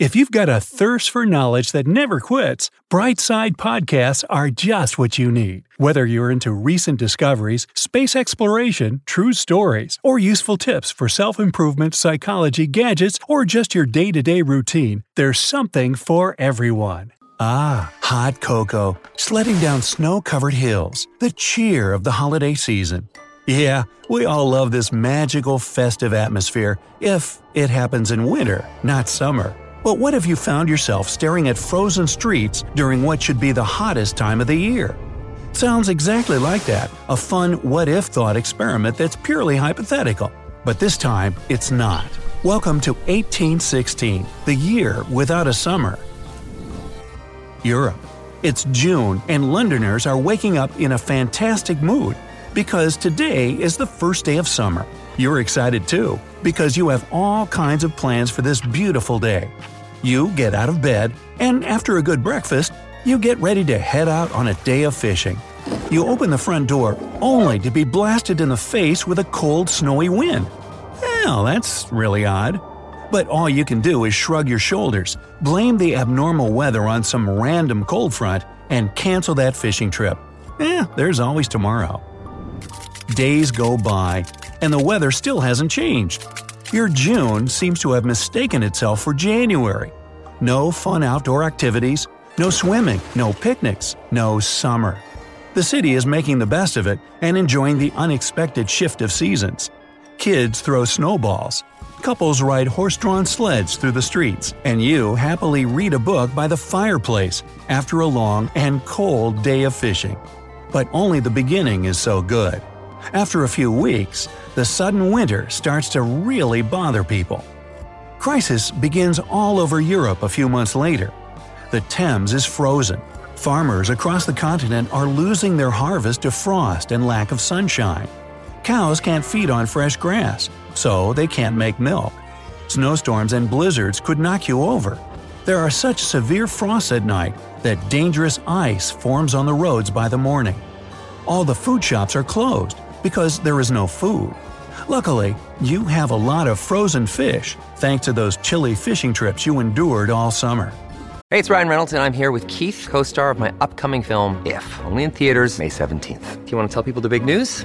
If you've got a thirst for knowledge that never quits, Brightside Podcasts are just what you need. Whether you're into recent discoveries, space exploration, true stories, or useful tips for self improvement, psychology, gadgets, or just your day to day routine, there's something for everyone. Ah, hot cocoa, sledding down snow covered hills, the cheer of the holiday season. Yeah, we all love this magical festive atmosphere if it happens in winter, not summer. But what if you found yourself staring at frozen streets during what should be the hottest time of the year? Sounds exactly like that, a fun what if thought experiment that's purely hypothetical. But this time, it's not. Welcome to 1816, the year without a summer. Europe. It's June, and Londoners are waking up in a fantastic mood because today is the first day of summer. You're excited too, because you have all kinds of plans for this beautiful day. You get out of bed, and after a good breakfast, you get ready to head out on a day of fishing. You open the front door only to be blasted in the face with a cold, snowy wind. Well, that's really odd. But all you can do is shrug your shoulders, blame the abnormal weather on some random cold front, and cancel that fishing trip. Eh, there's always tomorrow. Days go by, and the weather still hasn't changed. Your June seems to have mistaken itself for January. No fun outdoor activities, no swimming, no picnics, no summer. The city is making the best of it and enjoying the unexpected shift of seasons. Kids throw snowballs, couples ride horse drawn sleds through the streets, and you happily read a book by the fireplace after a long and cold day of fishing. But only the beginning is so good. After a few weeks, the sudden winter starts to really bother people. Crisis begins all over Europe a few months later. The Thames is frozen. Farmers across the continent are losing their harvest to frost and lack of sunshine. Cows can't feed on fresh grass, so they can't make milk. Snowstorms and blizzards could knock you over. There are such severe frosts at night that dangerous ice forms on the roads by the morning. All the food shops are closed because there is no food. Luckily, you have a lot of frozen fish thanks to those chilly fishing trips you endured all summer. Hey, it's Ryan Reynolds, and I'm here with Keith, co star of my upcoming film, If, only in theaters, May 17th. Do you want to tell people the big news?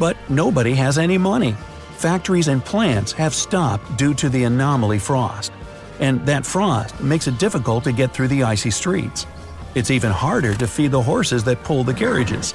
but nobody has any money. Factories and plants have stopped due to the anomaly frost. And that frost makes it difficult to get through the icy streets. It's even harder to feed the horses that pull the carriages.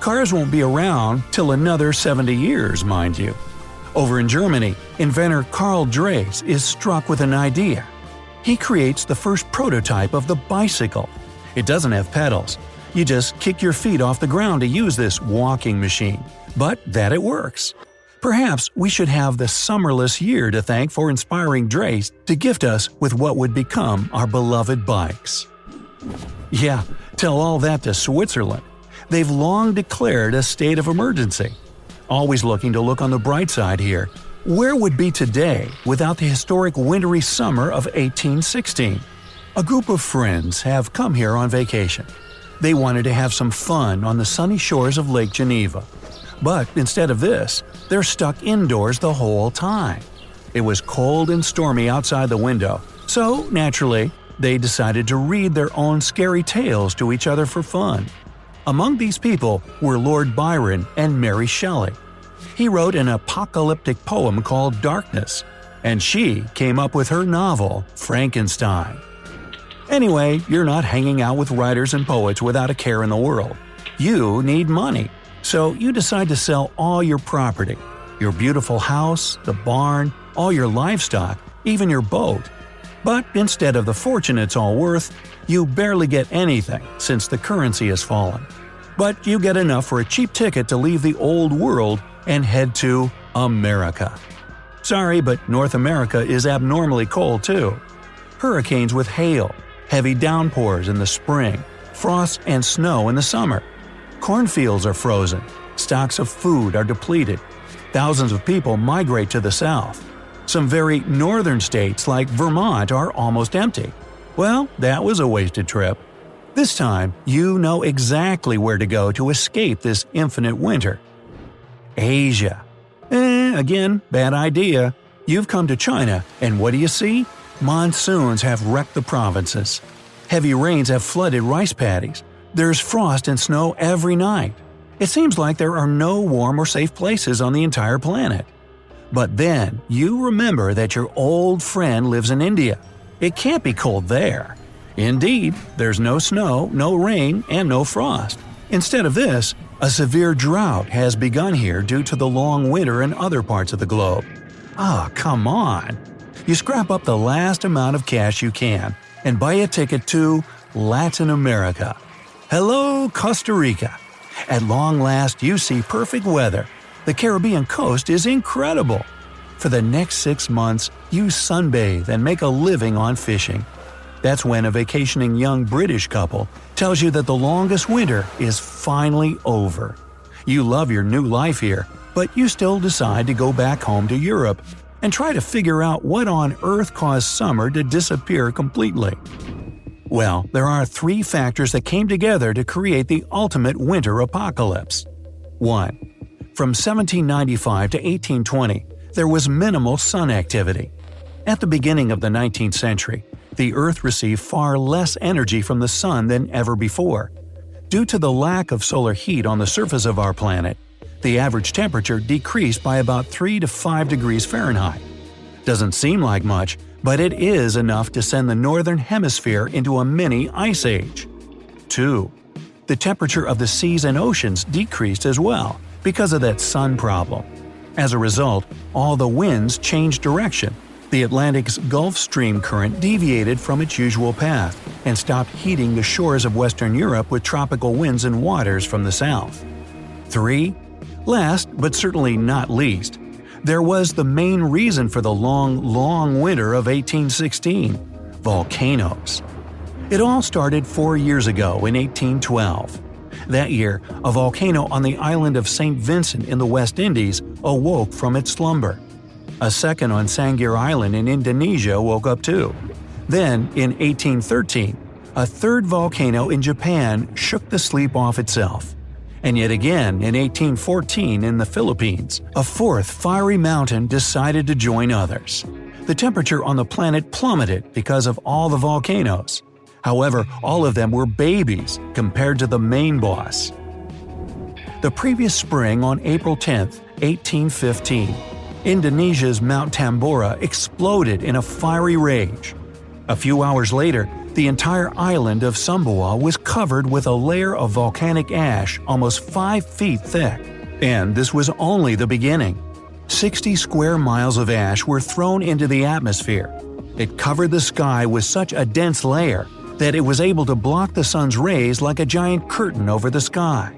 Cars won't be around till another 70 years, mind you. Over in Germany, inventor Karl Drais is struck with an idea. He creates the first prototype of the bicycle. It doesn't have pedals. You just kick your feet off the ground to use this walking machine but that it works. Perhaps we should have the summerless year to thank for inspiring Drais to gift us with what would become our beloved bikes. Yeah, tell all that to Switzerland. They've long declared a state of emergency. Always looking to look on the bright side here. Where would be today without the historic wintry summer of 1816? A group of friends have come here on vacation. They wanted to have some fun on the sunny shores of Lake Geneva. But instead of this, they're stuck indoors the whole time. It was cold and stormy outside the window, so naturally, they decided to read their own scary tales to each other for fun. Among these people were Lord Byron and Mary Shelley. He wrote an apocalyptic poem called Darkness, and she came up with her novel, Frankenstein. Anyway, you're not hanging out with writers and poets without a care in the world. You need money, so you decide to sell all your property your beautiful house, the barn, all your livestock, even your boat. But instead of the fortune it's all worth, you barely get anything since the currency has fallen. But you get enough for a cheap ticket to leave the old world and head to America. Sorry, but North America is abnormally cold too. Hurricanes with hail, heavy downpours in the spring, frost and snow in the summer. Cornfields are frozen, stocks of food are depleted. Thousands of people migrate to the south. Some very northern states like Vermont are almost empty. Well, that was a wasted trip. This time, you know exactly where to go to escape this infinite winter. Asia. Eh, again, bad idea. You've come to China, and what do you see? Monsoons have wrecked the provinces. Heavy rains have flooded rice paddies. There's frost and snow every night. It seems like there are no warm or safe places on the entire planet. But then, you remember that your old friend lives in India. It can't be cold there. Indeed, there's no snow, no rain, and no frost. Instead of this, a severe drought has begun here due to the long winter in other parts of the globe. Ah, oh, come on! You scrap up the last amount of cash you can and buy a ticket to Latin America. Hello, Costa Rica! At long last, you see perfect weather. The Caribbean coast is incredible. For the next six months, you sunbathe and make a living on fishing. That's when a vacationing young British couple tells you that the longest winter is finally over. You love your new life here, but you still decide to go back home to Europe and try to figure out what on earth caused summer to disappear completely. Well, there are three factors that came together to create the ultimate winter apocalypse. 1. From 1795 to 1820, there was minimal sun activity. At the beginning of the 19th century, the Earth received far less energy from the Sun than ever before. Due to the lack of solar heat on the surface of our planet, the average temperature decreased by about 3 to 5 degrees Fahrenheit. Doesn't seem like much, but it is enough to send the northern hemisphere into a mini ice age. 2. The temperature of the seas and oceans decreased as well because of that sun problem. As a result, all the winds changed direction the Atlantic's Gulf Stream current deviated from its usual path and stopped heating the shores of Western Europe with tropical winds and waters from the south. 3. Last, but certainly not least, there was the main reason for the long, long winter of 1816 volcanoes. It all started four years ago in 1812. That year, a volcano on the island of St. Vincent in the West Indies awoke from its slumber. A second on Sangir Island in Indonesia woke up too. Then, in 1813, a third volcano in Japan shook the sleep off itself. And yet again, in 1814 in the Philippines, a fourth fiery mountain decided to join others. The temperature on the planet plummeted because of all the volcanoes. However, all of them were babies compared to the main boss. The previous spring on April 10, 1815, Indonesia's Mount Tambora exploded in a fiery rage. A few hours later, the entire island of Sumbawa was covered with a layer of volcanic ash almost 5 feet thick. And this was only the beginning. 60 square miles of ash were thrown into the atmosphere. It covered the sky with such a dense layer that it was able to block the sun's rays like a giant curtain over the sky.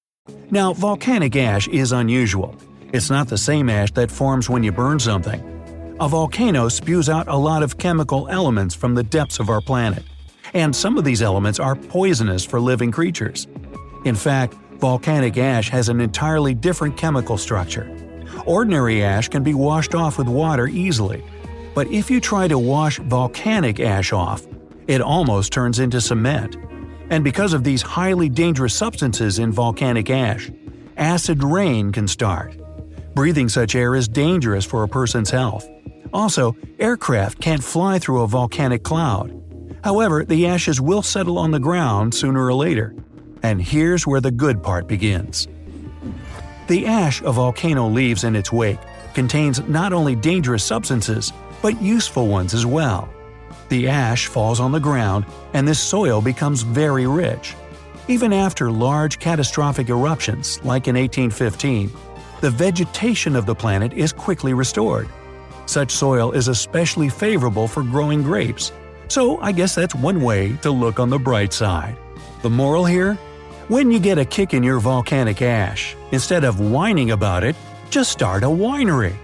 Now, volcanic ash is unusual. It's not the same ash that forms when you burn something. A volcano spews out a lot of chemical elements from the depths of our planet, and some of these elements are poisonous for living creatures. In fact, volcanic ash has an entirely different chemical structure. Ordinary ash can be washed off with water easily, But if you try to wash volcanic ash off, it almost turns into cement. And because of these highly dangerous substances in volcanic ash, acid rain can start. Breathing such air is dangerous for a person's health. Also, aircraft can't fly through a volcanic cloud. However, the ashes will settle on the ground sooner or later. And here's where the good part begins. The ash a volcano leaves in its wake contains not only dangerous substances, but useful ones as well. The ash falls on the ground, and this soil becomes very rich. Even after large catastrophic eruptions, like in 1815, the vegetation of the planet is quickly restored. Such soil is especially favorable for growing grapes, so I guess that's one way to look on the bright side. The moral here? When you get a kick in your volcanic ash, instead of whining about it, just start a winery.